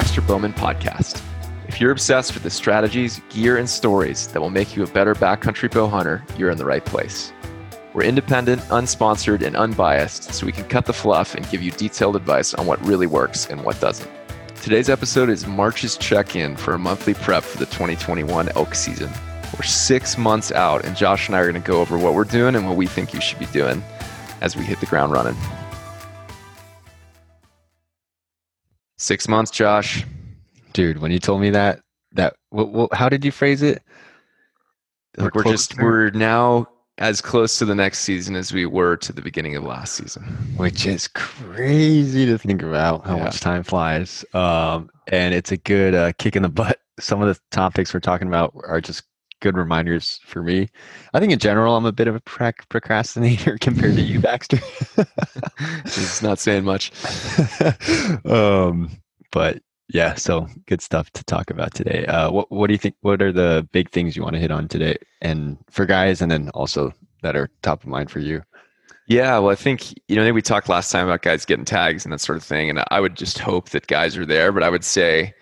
Baxter Bowman podcast. If you're obsessed with the strategies, gear, and stories that will make you a better backcountry bow hunter, you're in the right place. We're independent, unsponsored, and unbiased, so we can cut the fluff and give you detailed advice on what really works and what doesn't. Today's episode is March's check in for a monthly prep for the 2021 elk season. We're six months out, and Josh and I are going to go over what we're doing and what we think you should be doing as we hit the ground running. Six months, Josh. dude when you told me that that what, what, how did you phrase it Like we're just we're now as close to the next season as we were to the beginning of last season. which is crazy to think about how Yeah. much time flies um and it's a good uh, kick in the butt some of the topics we're talking about are just good reminders for me i think in general i'm a bit of a procrastinator compared to you baxter It's not saying much. um but yeah so good stuff to talk about today uh what, what do you think what are the big things you want to hit on today and for guys and then also that are top of mind for you Yeah, well, I think you know I think we talked last time about guys getting tags and that sort of thing, and I would just hope that guys are there. But I would say,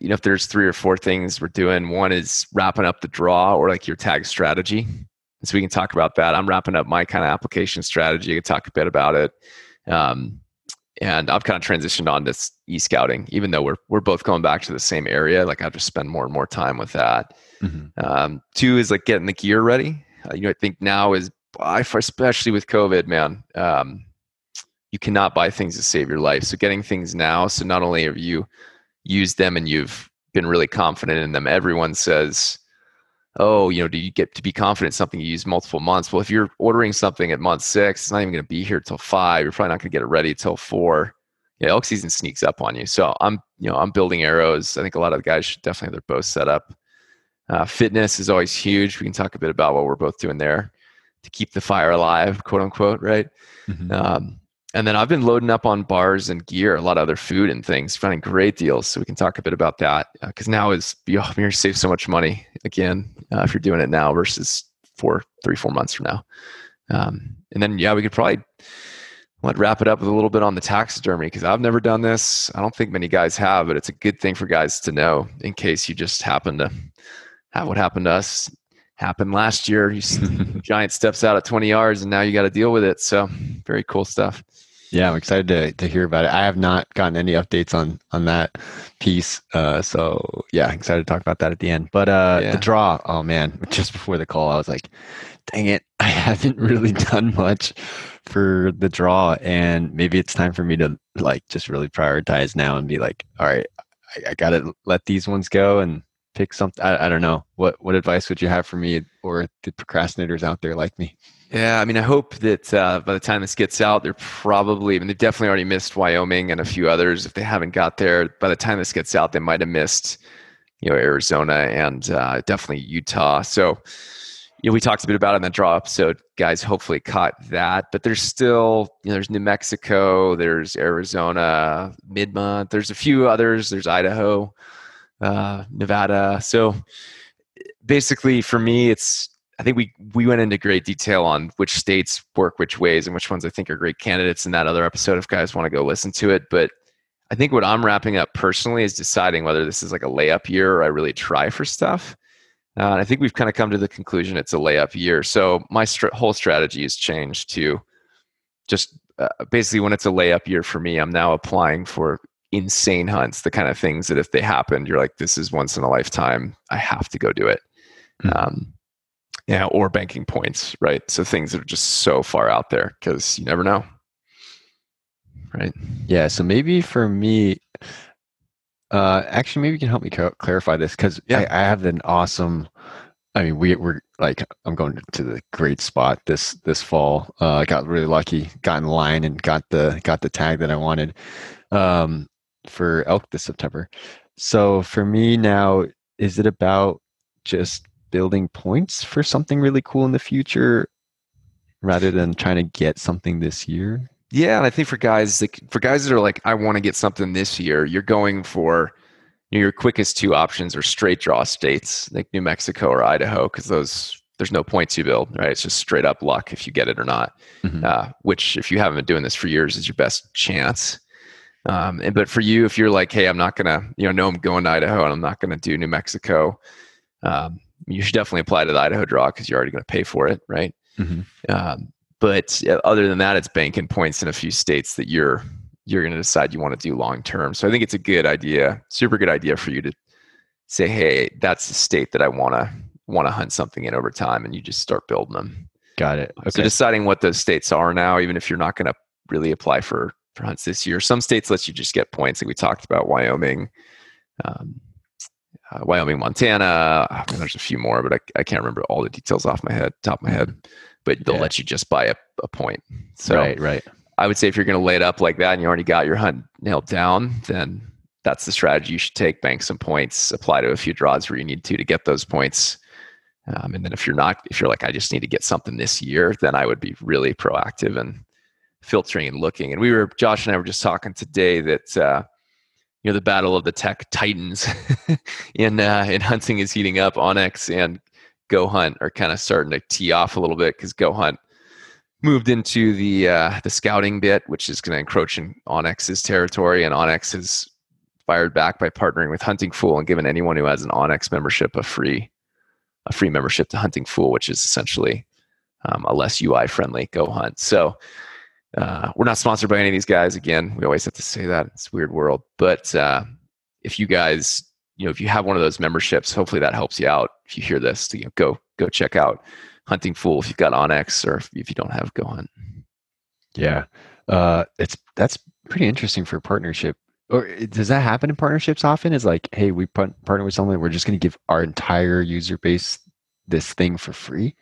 you know, if there's three or four things we're doing, one is wrapping up the draw or like your tag strategy. And so we can talk about that. I'm wrapping up my kind of application strategy. I could talk a bit about it. Um, and I've kind of transitioned on to e scouting, even though we're we're both going back to the same area. Like I have to spend more and more time with that. Um, two is like getting the gear ready. Uh, you know, I think now is especially with COVID, man. Um, you cannot buy things to save your life. So getting things now. So not only are you used them and you've been really confident in them, everyone says, "Oh, you know, do you get to be confident in something you use multiple months?" Well, if you're ordering something at month six, it's not even going to be here till five. You're probably not going to get it ready till four. Yeah, elk season sneaks up on you. So I'm, you know, I'm building arrows. I think a lot of the guys should definitely have their bows set up. Uh, fitness is always huge. We can talk a bit about what we're both doing there to keep the fire alive, quote unquote, right? Um, and then I've been loading up on bars and gear, a lot of other food and things, finding great deals. So we can talk a bit about that because now is you know, you're to save so much money again uh, if you're doing it now versus four, three, four months from now. Um, and then yeah, we could probably let wrap it up with a little bit on the taxidermy because I've never done this. I don't think many guys have, but it's a good thing for guys to know in case you just happen to have what happened to us happened last year. You giant steps out at 20 yards and now you got to deal with it. So very cool stuff. Yeah, I'm excited to, to hear about it. I have not gotten any updates on on that piece. Uh, so yeah, excited to talk about that at the end. But uh, Yeah. the draw, oh man, just before the call, I was like, dang it, I haven't really done much for the draw, and maybe it's time for me to like just really prioritize now and be like, all right, I, I gotta let these ones go and pick something. I, I don't know. What what advice would you have for me or the procrastinators out there like me? Yeah, I mean, I hope that uh, by the time this gets out, they're probably, I mean, they've definitely already missed Wyoming and a few others. If they haven't got there, by the time this gets out, they might have missed, you know, Arizona and uh, definitely Utah. So, you know, we talked a bit about it in the draw episode. Guys hopefully caught that, but there's still, you know, there's New Mexico, there's Arizona, mid month, there's a few others, there's Idaho, uh, Nevada. So basically, for me, it's, I think we we went into great detail on which states work which ways and which ones I think are great candidates in that other episode. If guys want to go listen to it, but I think what I'm wrapping up personally is deciding whether this is like a layup year or I really try for stuff. Uh, and I think we've kind of come to the conclusion it's a layup year. So my str- whole strategy has changed to just uh, basically when it's a layup year for me, I'm now applying for insane hunts, the kind of things that if they happened, you're like, this is once in a lifetime. I have to go do it. Mhm. Um, yeah, or banking points, right? So things that are just so far out there because you never know, right? Yeah, so maybe for me, uh, actually, maybe you can help me clarify this because Yeah. I, I have an awesome. I mean, we we're like I'm going to the great spot this this fall. Uh, I got really lucky, got in line, and got the got the tag that I wanted um, for elk this September. So for me now, is it about just building points for something really cool in the future, rather than trying to get something this year? Yeah, and I think for guys like for guys that are like, I want to get something this year, you're going for you know, your quickest two options are straight draw states like New Mexico or Idaho because those there's no points you build, right? It's just straight up luck if you get it or not. Mhm. Uh, which, if you haven't been doing this for years, is your best chance. Um, and, but for you, if you're like, hey, I'm not gonna, you know, no, I'm going to Idaho and I'm not gonna do New Mexico. Um, you should definitely apply to the Idaho draw because you're already going to pay for it, right? Mm-hmm. Um, but other than that, it's banking points in a few states that you're you're going to decide you want to do long term. So I think it's a good idea, super good idea for you to say, hey, that's the state that I want to want to hunt something in over time, and you just start building them. Got it. Okay. So deciding what those states are now, even if you're not going to really apply for for hunts this year, some states let you just get points. Like we talked about, Wyoming. Um, uh, Wyoming, Montana. I mean, there's a few more, but I, I can't remember all the details off my head, top of my head. But they'll yeah. let you just buy a, a point. So right, right. I would say if you're going to lay it up like that and you already got your hunt nailed down, then that's the strategy you should take. Bank some points, apply to a few draws where you need to to get those points. Um, and then if you're not, if you're like, I just need to get something this year, then I would be really proactive and filtering and looking. And we were, Josh and I were just talking today that uh, you know the battle of the tech titans in uh, in hunting is heating up. onX and Go Hunt are kind of starting to tee off a little bit because Go Hunt moved into the uh, the scouting bit, which is going to encroach in onX's territory, and onX has fired back by partnering with Hunting Fool and given anyone who has an onX membership a free a free membership to Hunting Fool, which is essentially um, a less UI friendly Go Hunt. So uh, we're not sponsored by any of these guys. Again, we always have to say that it's a weird world. But uh, if you guys, you know, if you have one of those memberships, hopefully that helps you out. If you hear this, to you know, go go check out Hunting Fool if you've got onX or if, if you don't have Go Hunt. Yeah, uh, it's that's pretty interesting for a partnership. Or does that happen in partnerships often? Is like, hey, we partner with someone, we're just going to give our entire user base this thing for free?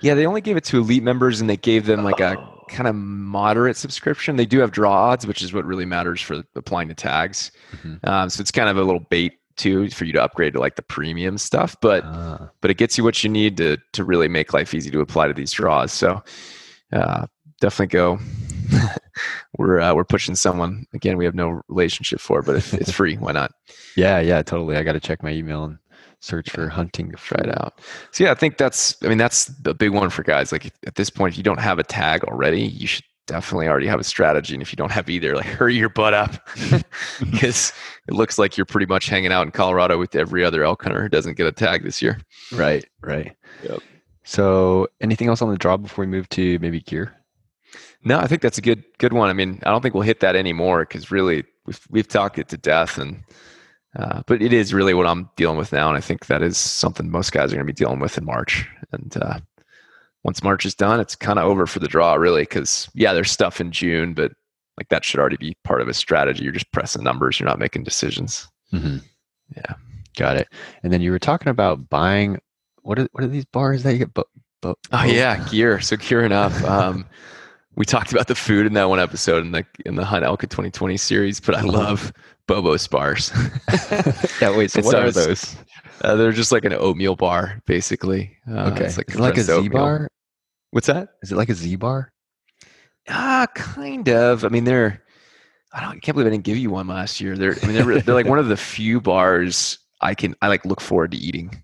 Yeah, they only gave it to elite members, and they gave them like a kind of moderate subscription. They do have draw odds, which is what really matters for applying the tags. Mm-hmm. Um, so it's kind of a little bait too for you to upgrade to like the premium stuff, but ah. but it gets you what you need to to really make life easy to apply to these draws. So uh, definitely go. we're uh, we're pushing someone again. We have no relationship for, but if it's free, why not? Yeah, yeah, totally. I got to check my email and search for hunting to try it out. So yeah, I think that's I mean that's the big one for guys. Like at this point, if you don't have a tag already, you should definitely already have a strategy. And if you don't have either, like hurry your butt up because it looks like you're pretty much hanging out in Colorado with every other elk hunter who doesn't get a tag this year. Right, right. Yep. So anything else on the draw before we move to maybe gear? No, I think that's a good good one. I mean, I don't think we'll hit that anymore because really we've we've talked it to death and uh, but it is really what I'm dealing with now, and I think that is something most guys are going to be dealing with in March. And uh, once March is done, it's kind of over for the draw, really, because yeah, there's stuff in June, but like that should already be part of a strategy. You're just pressing numbers. You're not making decisions. Mm-hmm. Yeah, got it. And then you were talking about buying. What are what are these bars that you get? Bo- bo- oh yeah, gear. So gear enough. Um, we talked about the food in that one episode in the in the Hunt Elk in 2020 series, but I uh-huh. love Bobo's bars. yeah, wait. So what so are those? Uh, they're just like an oatmeal bar, basically. Uh, okay, it's like, it like a Z bar. What's that? Is it like a Z bar? Ah, kind of. I mean, they're. I don't. I can't believe I didn't give you one last year. They're. I mean, they're. they're like one of the few bars I can. I like look forward to eating.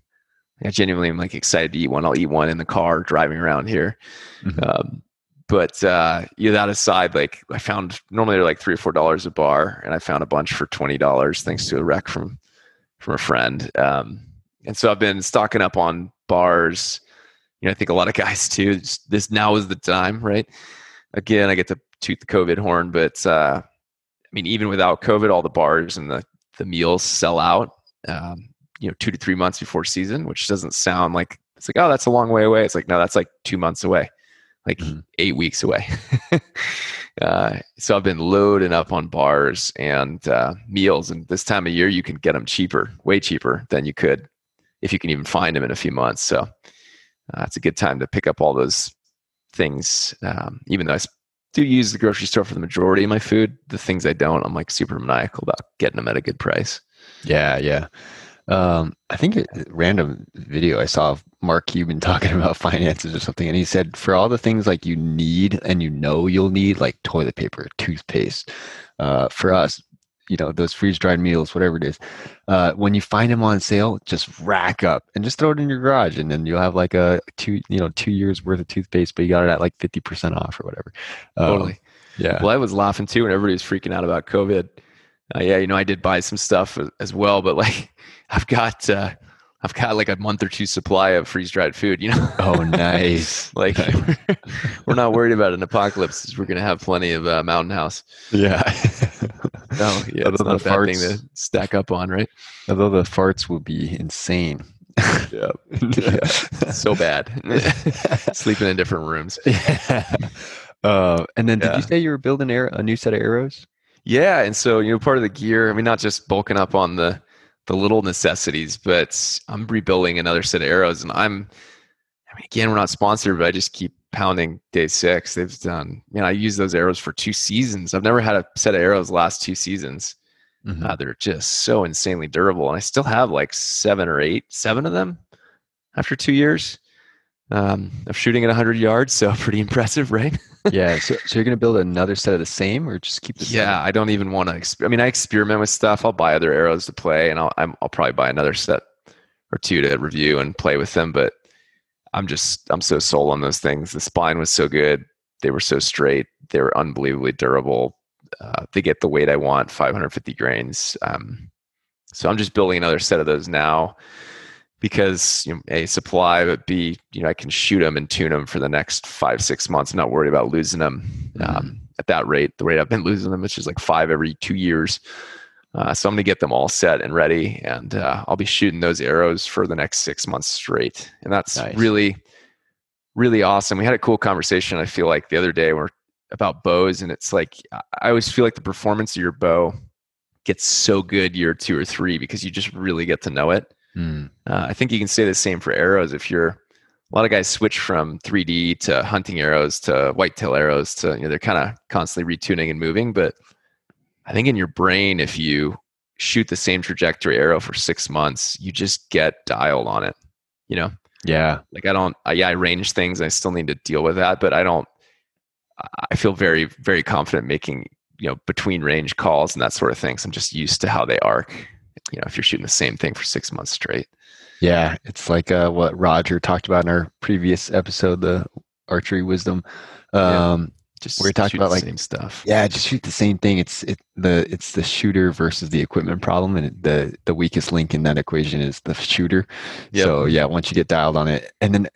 I genuinely am like excited to eat one. I'll eat one in the car driving around here. Mm-hmm. Um, but uh, that aside, like I found normally they're like three or four dollars a bar, and I found a bunch for twenty dollars thanks to a rec from from a friend. Um, and so I've been stocking up on bars. You know, I think a lot of guys too. This now is the time, right? Again, I get to toot the COVID horn, but uh, I mean, even without COVID, all the bars and the the meals sell out. Um, you know, two to three months before season, which doesn't sound like it's like, oh, that's a long way away. It's like, no, that's like two months away like mm-hmm. eight weeks away. uh, so I've been loading up on bars and uh, meals, and this time of year you can get them cheaper, way cheaper than you could if you can even find them in a few months. So uh, it's a good time to pick up all those things. Um, even though I do use the grocery store for the majority of my food, the things I don't, I'm like super maniacal about getting them at a good price. Yeah, yeah. Um, I think a random video I saw of Mark Cuban talking about finances or something, and he said for all the things like you need and you know you'll need, like toilet paper, toothpaste, uh, for us, you know, those freeze dried meals, whatever it is, uh, when you find them on sale, just rack up and just throw it in your garage, and then you'll have like a two, you know, two years worth of toothpaste, but you got it at like fifty percent off or whatever. Um, totally. Yeah. Well, I was laughing too, and everybody was freaking out about COVID. Uh, yeah, you know, I did buy some stuff as well, but like, I've got, uh, I've got like a month or two supply of freeze dried food. You know. Oh, nice. like, we're not worried about an apocalypse. We're gonna have plenty of uh, Mountain House. Yeah. no, yeah, it's not a bad thing to stack up on, right? Although the farts will be insane. yeah. yeah. so bad. Sleeping in different rooms. Yeah. Uh, and then, did you say you were building air, a new set of arrows? Yeah, and so you know, part of the gear. I mean, not just bulking up on the the little necessities, but I'm rebuilding another set of arrows, and I'm. I mean, again, we're not sponsored, but I just keep pounding day six. They've done. Man, I use those arrows for two seasons. I've never had a set of arrows last two seasons. Mm-hmm. Uh, they're just so insanely durable, and I still have like seven or eight, seven of them after two years um, of shooting at 100 yards. So pretty impressive, right? yeah. So, so you're going to build another set of the same, or just keep the same? Yeah, I don't even want to. Exp- I mean, I experiment with stuff. I'll buy other arrows to play, and I'll I'm, I'll probably buy another set or two to review and play with them. But I'm just I'm so sold on those things. The spine was so good. They were so straight. They were unbelievably durable. Uh, they get the weight I want, 550 grains. Um, so I'm just building another set of those now because you know, a supply, but b you know I can shoot them and tune them for the next five six months. I'm not worried about losing them um, at that rate. The rate I've been losing them, which is like five every two years. Uh, so I'm gonna get them all set and ready, and uh, I'll be shooting those arrows for the next six months straight, and that's Nice. really, really awesome. We had a cool conversation. I feel like the other day where about bows, and it's like I always feel like the performance of your bow gets so good year two or three because you just really get to know it. Mm. Uh, I think you can say the same for arrows. If you're a lot of guys switch from 3D to hunting arrows to whitetail arrows to you know they're kind of constantly retuning and moving. But I think in your brain, if you shoot the same trajectory arrow for six months, you just get dialed on it. You know, Yeah. like I don't. I, yeah, I range things. I still need to deal with that, but I don't. I- feel very very confident making you know between range calls and that sort of thing. So I'm just used to how they arc. You know, if you're shooting the same thing for six months straight. Yeah. It's like uh, what Roger talked about in our previous episode, the archery wisdom. Yeah. Um, Just We're talking about, the like- same stuff. Yeah, just shoot the same thing. It's it the it's the shooter versus the equipment problem, and it, the the weakest link in that equation is the shooter. Yep. So yeah, once you get dialed on it, and then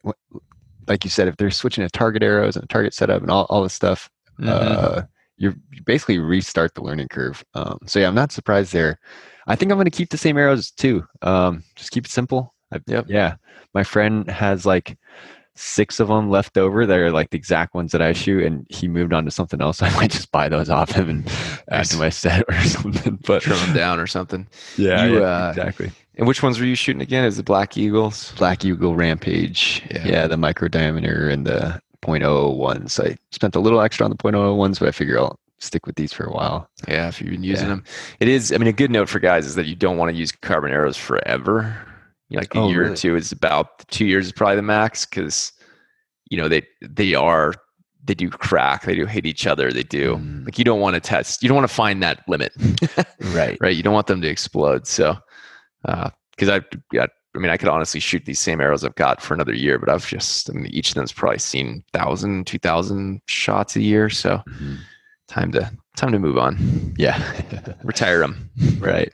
like you said, if they're switching to target arrows and target setup and all all this stuff, Mhm. uh, you're you basically restart the learning curve. Um, so yeah, I'm not surprised there. I think I'm going to keep the same arrows too. Um, just keep it simple. I, Yep. Yeah, my friend has like six of them left over that are like the exact ones that I shoot, and he moved on to something else. I might just buy those off him and add to my set or something. But trim them down or something. yeah, You, yeah, uh, exactly. And which ones were you shooting again? Is it Black Eagles? Black Eagle Rampage. Yeah. Yeah. the micro diameter and the 0.001s. I spent a little extra on the 0.001s, but I figure I'll stick with these for a while. Yeah, if you've been using Yeah. them, it is. I mean, a good note for guys is that you don't want to use carbon arrows forever. Like a Oh, year or two is about two years is probably the max because you know they they are they do crack, they do hit each other, they do Mm. like you don't want to test, you don't want to find that limit, Right. right? You don't want them to explode. So, because I've got, I mean, I could honestly shoot these same arrows I've got for another year, but I've just, I mean, each of them's probably seen 1,000, 2,000 shots a year. So, Mhm. Time to time to move on, Yeah. retire them. right.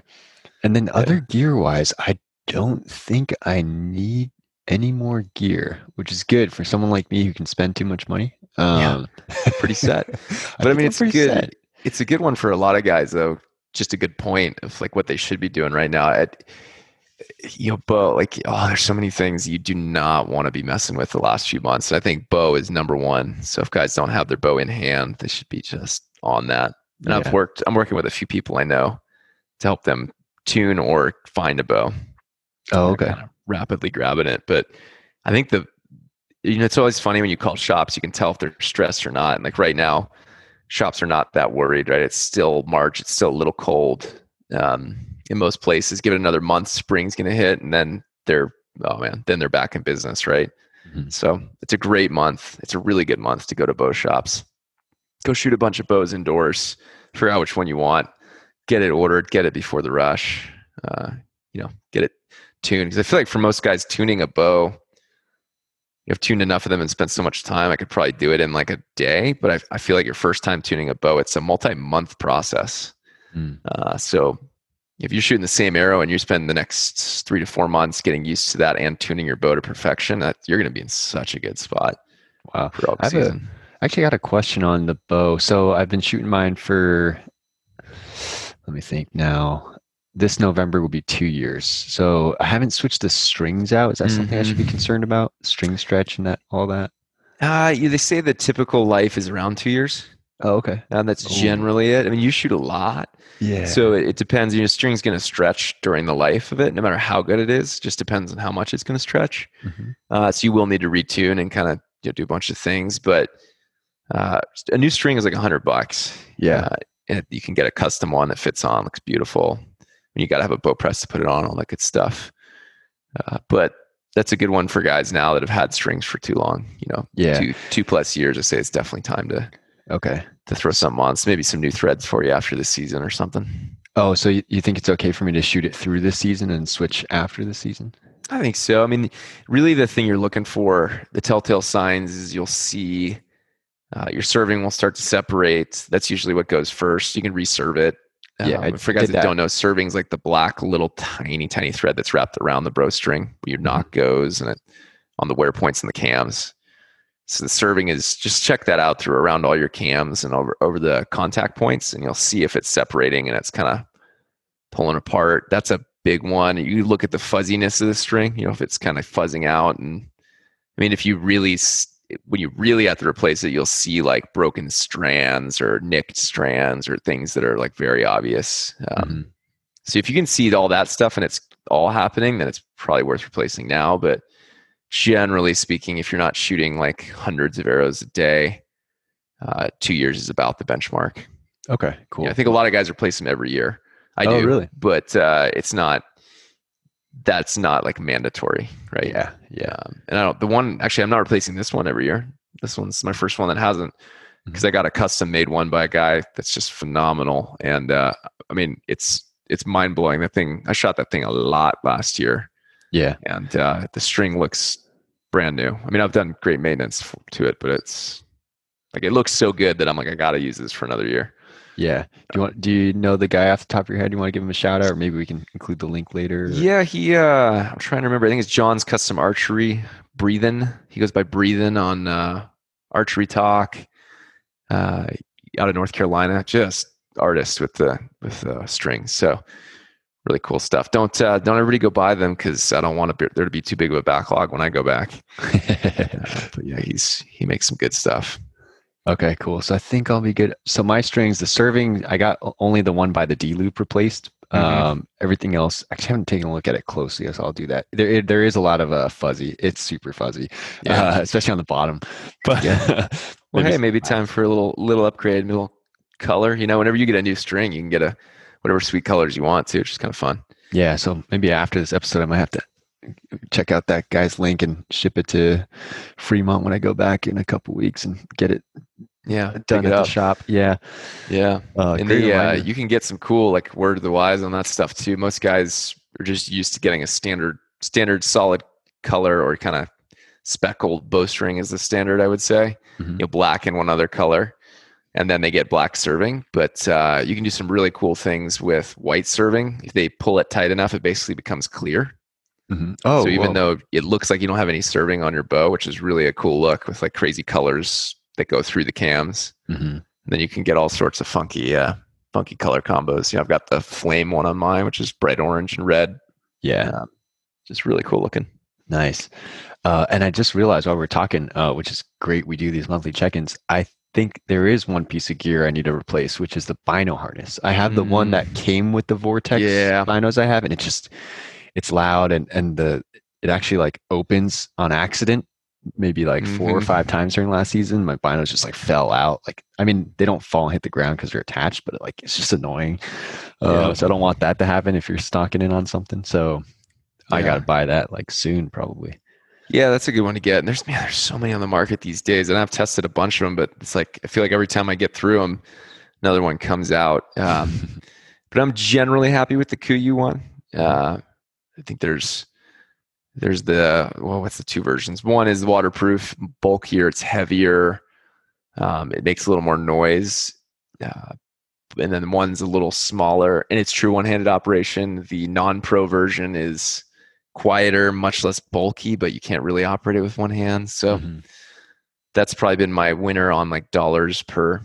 And then other gear wise, I don't think I need any more gear, which is good for someone like me who can spend too much money. Yeah. Um, Pretty set. But I, think mean, it's good. set. It's a good one for a lot of guys, though. Just a good point of like what they should be doing right now. At, you know, bow, like, oh, there's so many things you do not want to be messing with the last few months. And I think bow is number one. So if guys don't have their bow in hand, they should be just on that. And Yeah. I've worked, I'm working with a few people I know to help them tune or find a bow. Oh, okay. kinda rapidly grabbing it. But I think the you know it's always funny when you call shops, you can tell if they're stressed or not. And like right now, shops are not that worried, right? It's still March, it's still a little cold. Um, in most places, give it another month, spring's gonna hit, and then they're oh man, then they're back in business, right? Mhm. So it's a great month. It's a really good month to go to bow shops. Go shoot a bunch of bows indoors, figure out which one you want, get it ordered, get it before the rush. Uh, you know, get it tuned. Because I feel like for most guys, tuning a bow I've tuned enough of them and spent so much time, I could probably do it in like a day. But I, I feel like your first time tuning a bow, it's a multi-month process. Mm. Uh, so if you're shooting the same arrow and you spend the next three to four months getting used to that and tuning your bow to perfection, that you're going to be in such a good spot. Wow. I. I actually got a question on the bow. So I've been shooting mine for, let me think now. This November will be two years. So I haven't switched the strings out. Is that something I should be Mhm. concerned about? String stretch and that, all that? Uh, you, they say the typical life is around two years, Oh, okay. and that's Ooh. generally it. I mean, you shoot a lot, Yeah. so it, it depends. Your string's going to stretch during the life of it, no matter how good it is. Just depends on how much it's going to stretch. Mhm. Uh, so you will need to retune and kind of you know, do a bunch of things, but uh, a new string is like a hundred bucks. Yeah. Uh, and you can get a custom one that fits on, looks beautiful. And you got to have a bow press to put it on, all that good stuff. Uh, but that's a good one for guys now that have had strings for too long. You know, Yeah. two two plus years. I say it's definitely time to Okay. to throw something on. So maybe some new threads for you after the season or something. Oh, so you, you think it's okay for me to shoot it through this season and switch after the season? I think so. I mean, really, the thing you're looking for, the telltale signs, is you'll see uh, your serving will start to separate. That's usually what goes first. You can reserve it. Yeah, Um, I for guys that, that. don't know, serving's like the black little tiny, tiny thread that's wrapped around the bow string where your Mm-hmm. nock goes and it on the wear points and the cams. So the serving is just check that out through around all your cams and over over the contact points, and you'll see if it's separating and it's kind of pulling apart. That's a big one. You look at the fuzziness of the string. You know if it's kind of fuzzing out, and I mean if you really when you really have to replace it, you'll see like broken strands or nicked strands or things that are like very obvious. Um, Mhm. so if you can see all that stuff and it's all happening, then it's probably worth replacing now. But generally speaking, if you're not shooting like hundreds of arrows a day, uh, two years is about the benchmark. Okay, cool. Yeah, I think a lot of guys replace them every year. I Oh, do, really? but uh, it's not. That's not like mandatory, right? yeah, yeah. Um, and I don't. The one actually, I'm not replacing this one every year. This one's my first one that hasn't, Mm-hmm. because I got a custom made one by a guy that's just phenomenal. And uh, I mean, it's it's mind blowing. That thing, I shot that thing a lot last year, Yeah. and uh, the string looks brand new. I mean, I've done great maintenance to it, but it's like it looks so good that I'm like, I got to use this for another year. Yeah. Do you want do you know the guy off the top of your head? You want to give him a shout out or maybe we can include the link later? or- Yeah, he. uh I'm trying to remember. I think it's John's Custom Archery. Breathing. He goes by Breathing on uh, Archery Talk. Uh, out of North Carolina, just artist with the with the strings. So really cool stuff. Don't uh, don't everybody go buy them because I don't want to be, there to be too big of a backlog when I go back. Uh, but yeah, he's he makes some good stuff. Okay, cool. So I think I'll be good. So my strings, the serving, I got only the one by the D loop replaced. Mhm. Um, everything else, actually, I haven't taken a look at it closely, so I'll do that. There, it- there is a lot of uh, fuzzy. It's super fuzzy, Yeah. uh, especially on the bottom. But Well, hey, maybe time for a little little upgrade, a little color. You know, whenever you get a new string, you can get a whatever sweet colors you want too, which is kind of fun. Yeah, so maybe after this episode, I might have to check out that guy's link and ship it to Fremont when I go back in a couple weeks and get it Yeah, done it at up. the shop. Yeah, Yeah, uh, and the, uh, you can get some cool like word of the wise on that stuff too. Most guys are just used to getting a standard standard solid color or kind of speckled bowstring is the standard, I would say. Mhm. You know, black and one other color, and then they get black serving. But uh, you can do some really cool things with white serving. If they pull it tight enough, it basically becomes clear. Mhm. Oh, so even whoa. though it looks like you don't have any serving on your bow, which is really a cool look with like crazy colors that go through the cams, Mhm. then you can get all sorts of funky, uh, funky color combos. You know, I've got the flame one on mine, which is bright orange and red, yeah, just really cool looking. nice. Uh, and I just realized while we're talking, uh, which is great, we do these monthly check-ins. I think there is one piece of gear I need to replace, which is the bino harness. I have the one that came with the Vortex Yeah. binos I have, and it just it's loud and and the it actually like opens on accident maybe like four or Mhm. five times during last season. My binos just like fell out. Like i mean they don't fall and hit the ground because they're attached but like it's just annoying. Uh, so i don't want that to happen if you're stocking in on something. So i gotta buy that like soon probably Yeah, that's a good one to get. And there's man, there's so many on the market these days, and I've tested a bunch of them, but it's like I feel like every time I get through them, another one comes out. Um, but I'm generally happy with the Kuiu one. Uh, I think there's there's the well, what's the two versions? One is waterproof, bulkier, it's heavier, um, it makes a little more noise, uh, and then one's a little smaller, and it's true one-handed operation. The non-pro version is quieter, much less bulky, but you can't really operate it with one hand. So Mhm. that's probably been my winner on like dollars per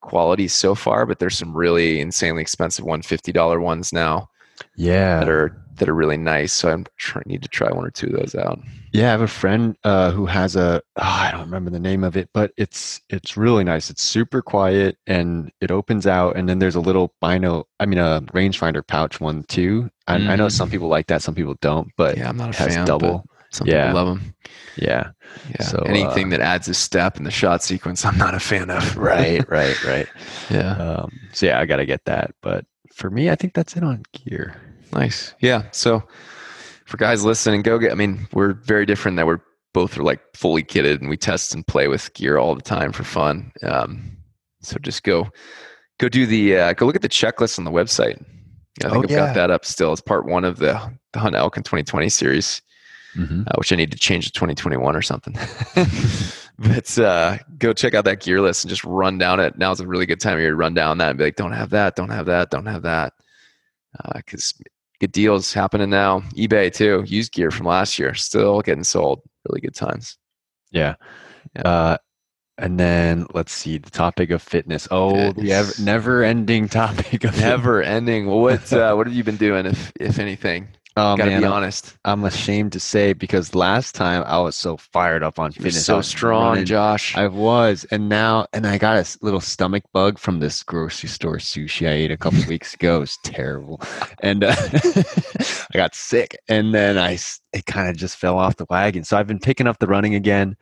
quality so far. But there's some really insanely expensive one fifty dollar ones now Yeah. that are that are really nice. So I'm trying need to try one or two of those out. Yeah, I have a friend uh, who has a oh, I don't remember the name of it, but it's it's really nice. It's super quiet and it opens out, and then there's a little bino, I mean a rangefinder pouch one too. I, I know some people like that, some people don't, but Yeah, I'm not a fan. double. Some Yeah. people love them. Yeah, Yeah. So, anything uh, that adds a step in the shot sequence, I'm not a fan of. right, right, right. yeah. Um, so yeah, I gotta get that. But for me, I think that's it on gear. Nice. Yeah. So for guys listening, go get. I mean, we're very different. That we're both are like fully kitted, and we test and play with gear all the time for fun. Um, so just go, go do the uh, go look at the checklist on the website. I think Oh, I've yeah. got that up still It's part one of the, the Hunt Elk in 2020 series, Mhm. uh, which I need to change to 2021 or something. but uh, go check out that gear list and just run down it. Now's a really good time of year to run down that and be like, don't have that, don't have that, don't have that. Because good deals happening now. eBay too, used gear from last year, still getting sold. Really good times. Yeah. Yeah. Uh, and then let's see the topic of fitness. Oh, the ever, never-ending topic of Never ending. Well, what uh, what have you been doing, if if anything? Oh Gotta man, be honest. I'm ashamed to say because last time I was so fired up on You fitness. So strong, running- Josh. I was, and now, and I got a little stomach bug from this grocery store sushi I ate a couple weeks ago. It was terrible, and uh, I got sick. And then I it kind of just fell off the wagon. So I've been picking up the running again.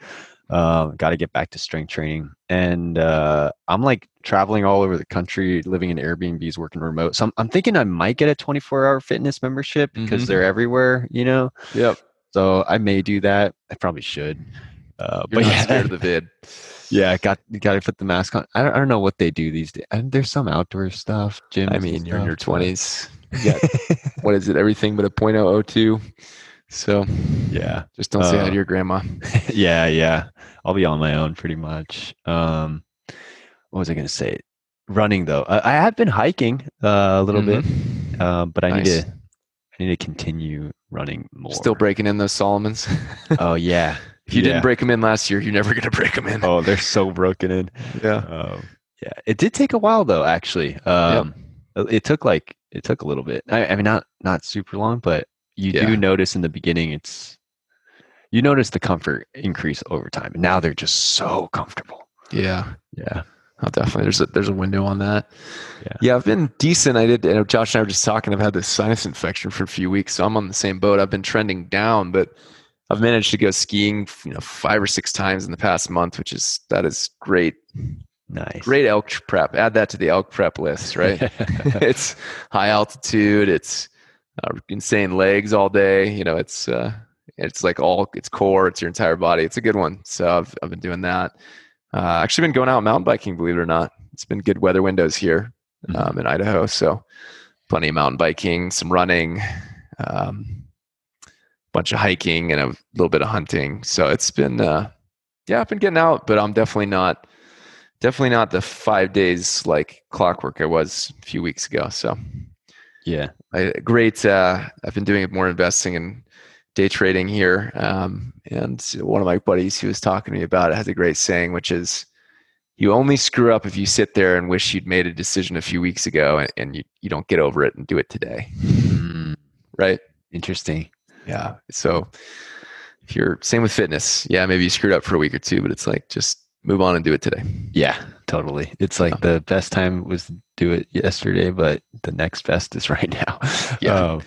Um, got to get back to strength training, and uh, I'm like traveling all over the country, living in Airbnbs, working remote. So I'm, I'm thinking I might get a 24 hour fitness membership because Mhm. they're everywhere, you know. yep. So I may do that. I probably should. Uh, You're but yeah, scared of the vid. yeah, I got got to put the mask on. I don't, I don't know what they do these days. And there's some outdoor stuff. Gyms. I mean, you're in your twenties. Yeah. what is it? Everything but a .002. So yeah, just don't say hi Uh, to your grandma. yeah, yeah. I'll be on my own pretty much. Um, what was I going to say? Running though, I, I have been hiking uh, a little bit, Mhm. um, but I need to I need to continue running more. Still breaking in those Salomons. Oh yeah. if you Yeah. didn't break them in last year, you're never gonna break them in. Oh, they're so broken in. yeah. Um, yeah, it did take a while though. Actually, um, it- it took like it took a little bit. I, I mean, not not super long, but you Yeah. do notice in the beginning it's you notice the comfort increase over time. And now they're just so comfortable. Yeah. Yeah. Oh, definitely. There's a there's a window on that. Yeah. Yeah, I've been decent. I did. You know, Josh and I were just talking. I've had this sinus infection for a few weeks, so I'm on the same boat. I've been trending down, but I've managed to go skiing, you know, five or six times in the past month, which is that is great. Nice. Great elk prep. Add that to the elk prep list, right? it's high altitude. It's uh, insane legs all day. You know, it's uh, it's like all it's core. It's your entire body. It's a good one. So I've I've been doing that. Uh, actually, been going out mountain biking. Believe it or not, it's been good weather windows here Mhm. um, in Idaho. So plenty of mountain biking, some running, um, bunch of hiking, and a little bit of hunting. So it's been uh, yeah, I've been getting out, but I'm definitely not definitely not the five days like clockwork I was a few weeks ago. So yeah. I, great. Uh, I've been doing more investing and day trading here. Um, and one of my buddies who was talking to me about it has a great saying, which is you only screw up if you sit there and wish you'd made a decision a few weeks ago and, and you, you don't get over it and do it today. Mm, Right. interesting. Yeah. So if you're same with fitness, yeah, maybe you screwed up for a week or two, but it's like just move on and do it today. Yeah, totally. It's like the best time was to do it yesterday, but the next best is right now. Yeah. Um,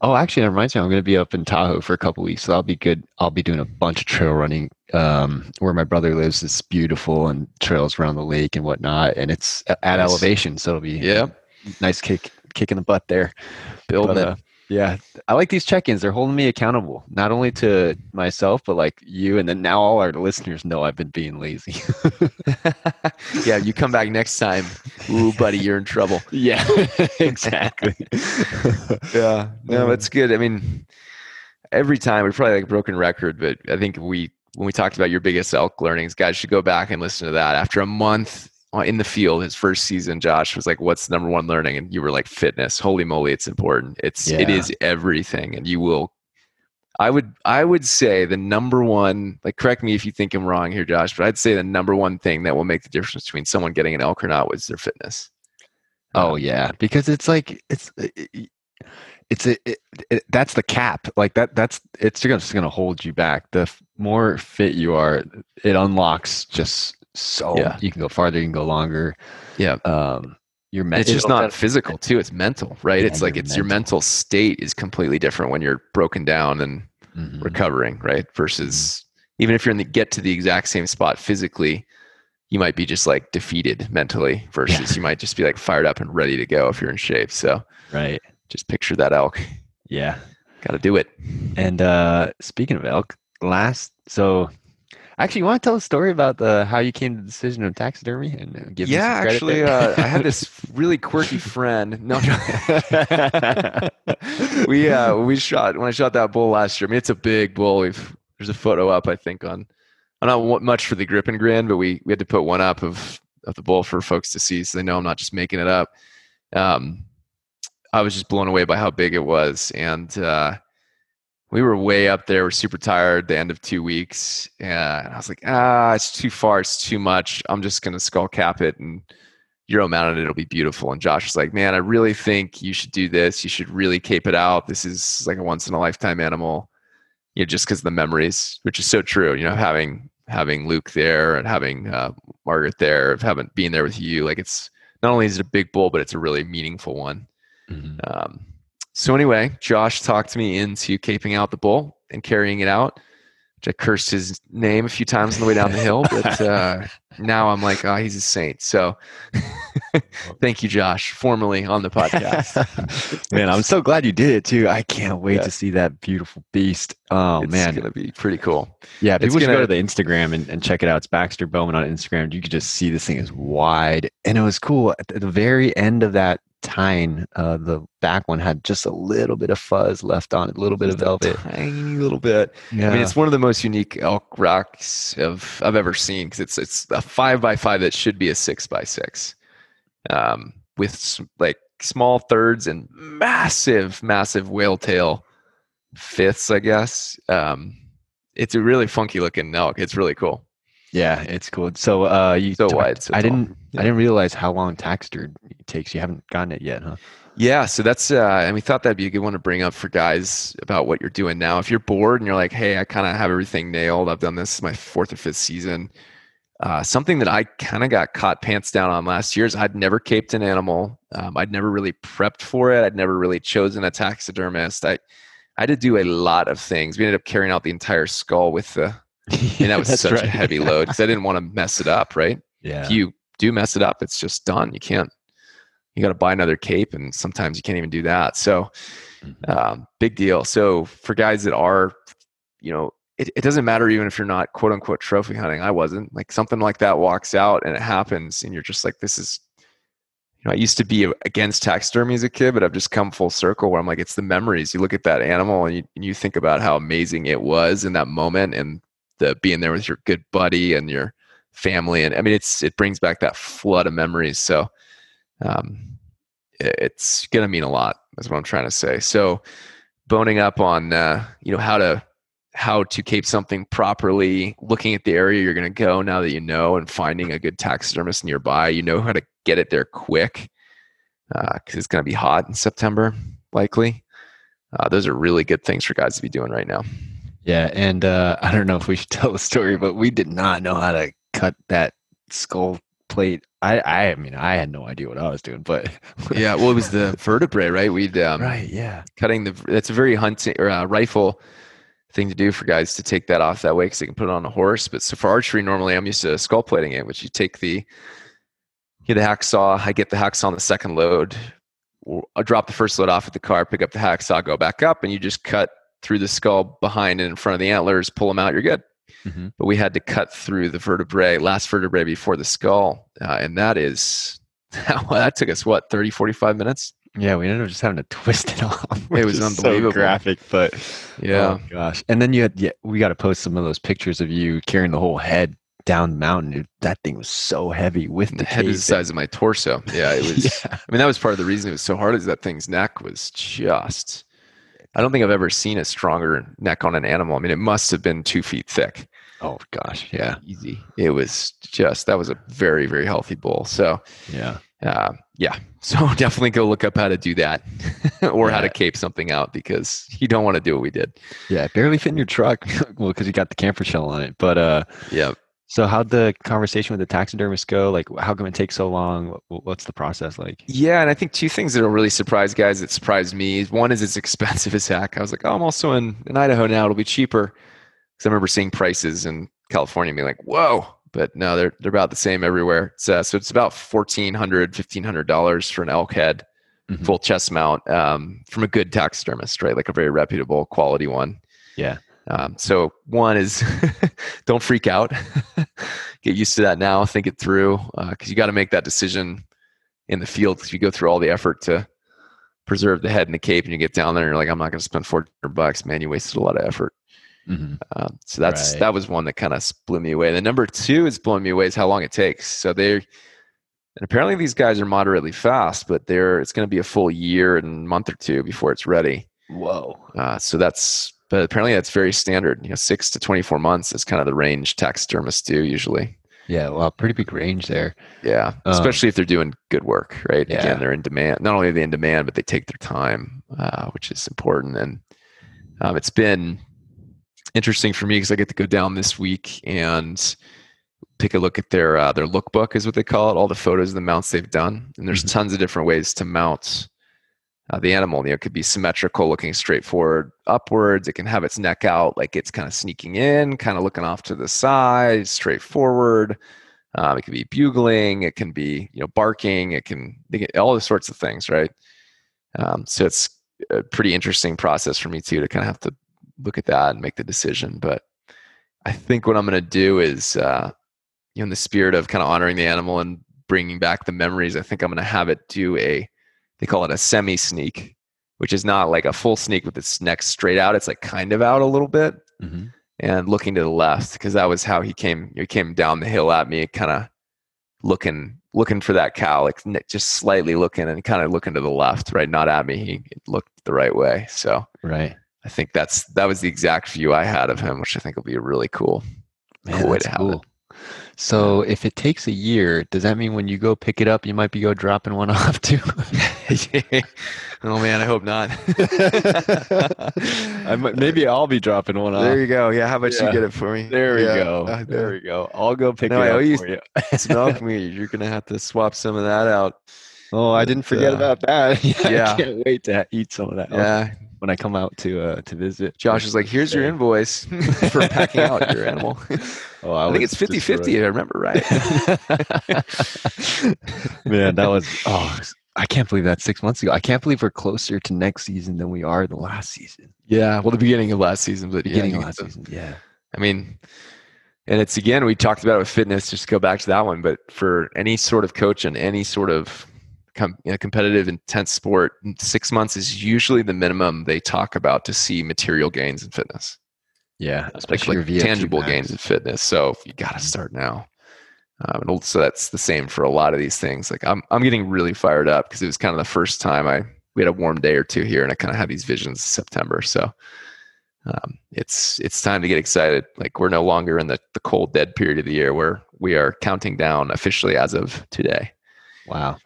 oh, actually, that reminds me. I'm going to be up in Tahoe for a couple weeks, so I'll be good. I'll be doing a bunch of trail running. Um, where my brother lives is beautiful and trails around the lake and whatnot, and it's at Nice. elevation, so it'll be Yeah. nice kick kick in the butt there. Building But, uh, yeah, I like these check-ins. They're holding me accountable, not only to myself, but like you, and then now all our listeners know I've been being lazy. yeah. You come back next time. Ooh, buddy, you're in trouble. yeah, exactly. yeah no Um, it's good i mean every time we're probably like a broken record, but I think we when we talked about your biggest elk learnings, guys should go back and listen to that. After a month Uh, in the field, his first season, Josh was like, "What's the number one learning?" And you were like, "Fitness." Holy moly, it's important. It's yeah. it is everything, and you will. I would I would say the number one like correct me if you think I'm wrong here, Josh, but I'd say the number one thing that will make the difference between someone getting an elk or not was their fitness. Oh um, yeah, because it's like it's it's a, it, it, that's the cap like that that's it's just going to hold you back the more fit you are it unlocks just so yeah. you can go farther you can go longer yeah um your mental, it's just not physical too it's mental right yeah, it's like it's mental. your mental state is completely different when you're broken down and mm-hmm. recovering right versus mm-hmm. even if you're in the get to the exact same spot physically you might be just like defeated mentally versus yeah. you might just be like fired up and ready to go if you're in shape so right just picture that elk. Yeah. Got to do it. And uh, speaking of elk, last so actually, you want to tell a story about the how you came to the decision of taxidermy and uh, give yeah, actually, uh, I had this really quirky friend. No, we uh, we shot when I shot that bull last year. I mean, it's a big bull. We've there's a photo up, I think, on. I don't want much for the grip and grin, but we we had to put one up of of the bull for folks to see, so they know I'm not just making it up. Um, I was just blown away by how big it was. And uh, we were way up there. We're super tired. The end of two weeks, and I was like, ah, it's too far. It's too much. I'm just gonna skull cap it and euro mount it. It'll be beautiful. And Josh was like, man, I really think you should do this. You should really cape it out. This is like a once in a lifetime animal. You know, just because the memories, which is so true. You know, having having Luke there and having uh, Margaret there, of having being there with you, like it's not only is it a big bull, but it's a really meaningful one. Mm-hmm. Um, so anyway, Josh talked me into caping out the bull and carrying it out. Which I cursed his name a few times on the way down the hill, but uh, now I'm like, oh, he's a saint. So thank you, Josh, formally on the podcast. man, I'm so glad you did it too. I can't wait yeah. to see that beautiful beast. Oh it's man, it's gonna be pretty cool. Yeah, people should go to the Instagram and, and check it out. It's Baxter Bowman on Instagram. You could just see this thing is wide, and it was cool at the very end of that tine. Uh, the back one had just a little bit of fuzz left on it, a little bit just of velvet, tiny little bit. Yeah. I mean, it's one of the most unique elk rocks of I've ever seen because it's it's a five by five that should be a six by six, um, with like small thirds and massive, massive whale tail fifths. I guess um, it's a really funky looking elk. It's really cool. Yeah, it's cool. So uh, you so wide. So I didn't. Yeah. I didn't realize how long taxidermy takes. You haven't gotten it yet, huh? Yeah, so that's uh, and we thought that'd be a good one to bring up for guys about what you're doing now. If you're bored and you're like, hey, I kind of have everything nailed. I've done this my fourth or fifth season. Uh, something that I kind of got caught pants down on last year is I'd never caped an animal. Um, I'd never really prepped for it. I'd never really chosen a taxidermist. I, I had to do a lot of things. We ended up carrying out the entire skull with the and that was such right. a heavy load because I didn't want to mess it up, right? Yeah. If you do mess it up, it's just done. You can't. You got to buy another cape, and sometimes you can't even do that. So, mm-hmm. um, big deal. So for guys that are, you know, it, it doesn't matter even if you're not quote unquote trophy hunting. I wasn't like something like that walks out and it happens, and you're just like, this is you know, I used to be against taxidermy as a kid, but I've just come full circle where I'm like, it's the memories. You look at that animal and you, and you think about how amazing it was in that moment and the being there with your good buddy and your family and i mean it's it brings back that flood of memories. So um, it's gonna mean a lot that's what i'm trying to say. So boning up on uh, you know how to how to cape something properly looking at the area you're going to go now that you know and finding a good taxidermist nearby. You know how to get it there quick because uh, it's going to be hot in september likely. Uh, those are really good things for guys to be doing right now yeah, and uh, I don't know if we should tell the story, but we did not know how to cut that skull plate. I, I mean, I had no idea what I was doing, but yeah, well, it was the vertebrae, right? We'd um, right, yeah, cutting the. That's a very hunting or uh, rifle thing to do for guys to take that off that way because they can put it on a horse. But so for archery, normally I'm used to skull plating it, which you take the you the hacksaw. I get the hacksaw on the second load. I drop the first load off at the car, pick up the hacksaw, go back up, and you just cut through the skull behind and in front of the antlers, pull them out, you're good. Mm-hmm. But we had to cut through the vertebrae, last vertebrae before the skull. Uh, and that is, well, that took us what, 30, 45 minutes? Yeah, we ended up just having to twist it off. It was unbelievable. So graphic, but Yeah. oh gosh. And then you had yeah, we got to post some of those pictures of you carrying the whole head down the mountain. That thing was so heavy with the the head was the size of my torso. Yeah, it was. Yeah. I mean, that was part of the reason it was so hard. Is that thing's neck was just. I don't think I've ever seen a stronger neck on an animal. I mean, it must have been two feet thick. Oh gosh, yeah, Easy. It was just that was a very very healthy bull. So yeah. uh, yeah, so definitely go look up how to do that, or how to cape something out because you don't want to do what we did. Yeah, barely fit in your truck. well, because you got the camper shell on it. But uh, Yeah. So how'd the conversation with the taxidermist go? Like, how come it takes so long? What's the process like? Yeah, and I think two things that'll really surprise guys that surprised me. One is it's expensive as heck. I was like, oh, I'm also in, in Idaho now. It'll be cheaper. Because I remember seeing prices in California and being like, whoa. But no, they're they're about the same everywhere. It's, uh, so it's about $1,400, $1,500 for an elk head, Mhm. full chest mount um, from a good taxidermist, right? Like a very reputable quality one. Yeah. Um, so one is don't freak out. Get used to that now. Think it through because you got to make that decision in the field because you go through all the effort to preserve the head and the cape, and you get down there and you're like, I'm not going to spend 400 bucks. Man, you wasted a lot of effort. Mhm. Um, so that's Right. that was one that kind of blew me away. The number two is blowing me away is how long it takes. So they're and apparently these guys are moderately fast, but they're it's going to be a full year and month or two before it's ready. Whoa. Uh, so that's but apparently that's very standard. You know, six to twenty four months is kind of the range taxidermists do usually. Yeah. Well, pretty big range there. Yeah, Um, especially if they're doing good work, right? Yeah. Again, they're in demand. Not only are they in demand, but they take their time, uh, which is important. And um, it's been interesting for me because I get to go down this week and take a look at their uh, their lookbook, is what they call it. All the photos of the mounts they've done, and there's Mhm. tons of different ways to mount uh, the animal. You know, it could be symmetrical, looking straight forward, upwards. It can have its neck out, like it's kind of sneaking in, kind of looking off to the side, straight forward. Um, it can be bugling. It can be you know barking. It can get all the sorts of things, right? Um, so it's a pretty interesting process for me too to kind of have to look at that and make the decision. But I think what I'm going to do is, uh, you know, in the spirit of kind of honoring the animal and bringing back the memories, I think I'm going to have it do a, they call it a semi sneak, which is not like a full sneak with its neck straight out. It's like kind of out a little bit Mhm. and looking to the left because that was how he came. He came down the hill at me, kind of looking looking for that cow, like just slightly looking and kind of looking to the left, right, not at me. He looked the right way. So Right. I think that's that was the exact view I had of him, which I think will be really cool. Man, Cool way to have it. So if it takes a year, does that mean when you go pick it up, you might be go dropping one off too? oh man, I hope not. I might, maybe I'll be dropping one off. there you go. Yeah, how about Yeah. you get it for me? There we Yeah. go. Uh, there we go. I'll go pick No, it I up you for you. Milk meat. You're gonna have to swap some of that out. Oh, I didn't forget uh, about that. yeah. I can't wait to eat some of that Yeah. When I come out to uh, to visit. Josh is like, here's your invoice for packing out your animal. Oh, I think it's 50 50, if I remember right. Man, that was oh, I can't believe that six months ago. I can't believe we're closer to next season than we are the last season. yeah. Well, the beginning of last season, but yeah, Beginning you of last season. Yeah. I mean, and it's again, we talked about it with fitness, just to go back to that one. But for any sort of coach and any sort of com- you know, competitive, intense sport, six months is usually the minimum they talk about to see material gains in fitness, Yeah. Especially like VO2 tangible max. gains in fitness. So you got to start now. Um, and so that's the same for a lot of these things. Like I'm, I'm getting really fired up because it was kind of the first time I we had a warm day or two here, and I kind of had these visions of September. So um, it's it's time to get excited. Like we're no longer in the the cold dead period of the year where we are counting down officially as of today. Wow.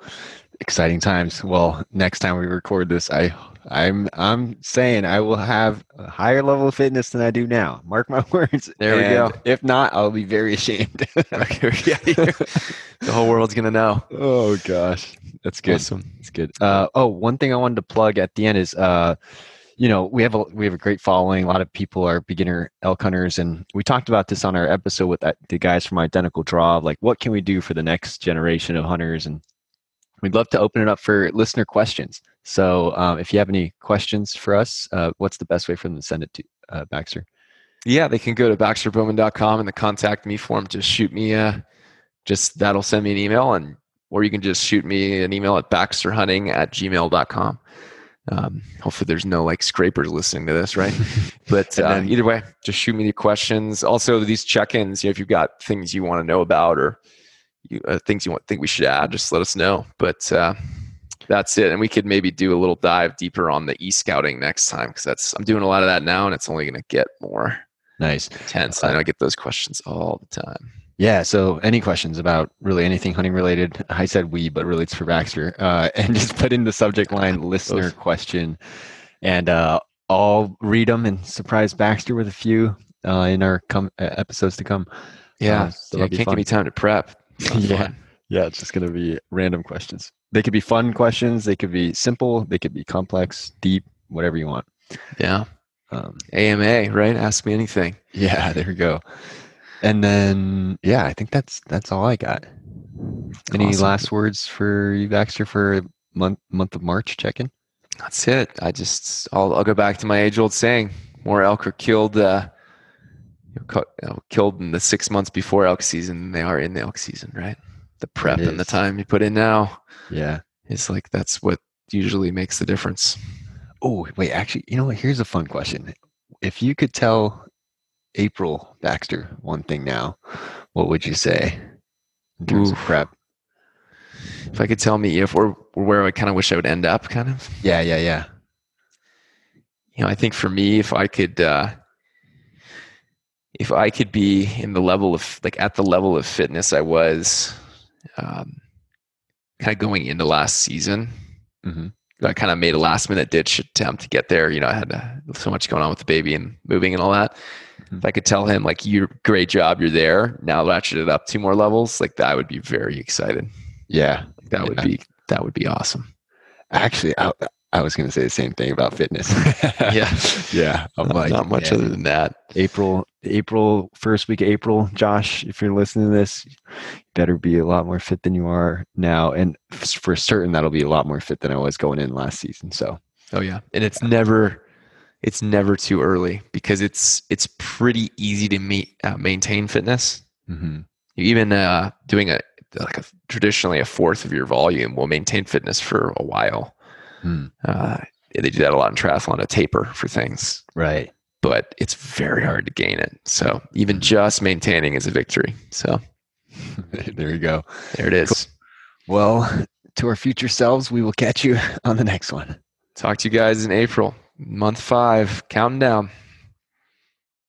Exciting times. Well, next time we record this, I I'm I'm saying I will have a higher level of fitness than I do now. Mark my words. There we go. If not, I'll be very ashamed. The whole world's gonna know. oh gosh. That's good. Awesome. It's good. Uh, oh, one thing I wanted to plug at the end is, uh, you know, we have a we have a great following. A lot of people are beginner elk hunters, and we talked about this on our episode with the guys from Identical Draw. Like, what can we do for the next generation of hunters? And we'd love to open it up for listener questions. So, um, if you have any questions for us, uh, what's the best way for them to send it to uh, Baxter? Yeah, they can go to baxterbowman.com and the contact me form. Just shoot me. Uh, just that'll send me an email, and or you can just shoot me an email at baxterhunting at gmail.com. Um, hopefully, there's no like scrapers listening to this, right? but uh, either way, just shoot me the questions. Also, these check-ins, you know, if you've got things you want to know about or you, uh, things you want think we should add, just let us know. But uh, that's it, and we could maybe do a little dive deeper on the e-scouting next time because that's I'm doing a lot of that now, and it's only going to get more nice intense. I know I get those questions all the time. Yeah. So, any questions about really anything hunting related? I said we, but really it's for Baxter. Uh, and just put in the subject line listener question, and uh, I'll read them and surprise Baxter with a few uh, in our com- episodes to come. Yeah. Uh, so yeah can't fun. give me time to prep. Yeah. Fun. Yeah. It's just gonna be random questions. They could be fun questions. They could be simple. They could be complex, deep, whatever you want. Yeah. Um, AMA, right? Ask me anything. Yeah. There we go. And then yeah, I think that's that's all I got. Any awesome. last words for you, Baxter, for month month of March check-in? That's it. I just I'll I'll go back to my age old saying: more elk are killed uh, you know, killed in the six months before elk season than they are in the elk season, right? The prep and the time you put in now. Yeah, it's like that's what usually makes the difference. Oh wait, actually, you know what? Here's a fun question. If you could tell April Baxter one thing now, what would you say in terms of prep? If I could tell me if or where I kind of wish I would end up, kind of. Yeah, yeah, yeah. You know, I think for me, if I could, uh, if I could be in the level of like at the level of fitness I was, um, kind of going into last season. Mm-hmm. I kind of made a last minute ditch attempt to get there. You know, I had uh, so much going on with the baby and moving and all that if I could tell him like you great job, you're there. Now ratchet it up two more levels, like that would be very excited. Yeah. That would be that would be awesome. Actually, I, I was going to say the same thing about fitness. yeah, yeah. I'm not, like, not much other than that. April, April, first week of April. Josh, if you're listening to this, you better be a lot more fit than you are now, and for certain that'll be a lot more fit than I was going in last season. So, oh yeah, and it's never it's never too early because it's it's pretty easy to meet, uh, maintain fitness. Mm-hmm. Even uh, doing a like a, traditionally a fourth of your volume will maintain fitness for a while. Mm. Uh, they do that a lot in triathlon, a taper for things, right? But it's very hard to gain it. So even hmm. just maintaining is a victory. So there you go. There it is. Cool. Well, to our future selves, we will catch you on the next one. Talk to you guys in April month five, counting down.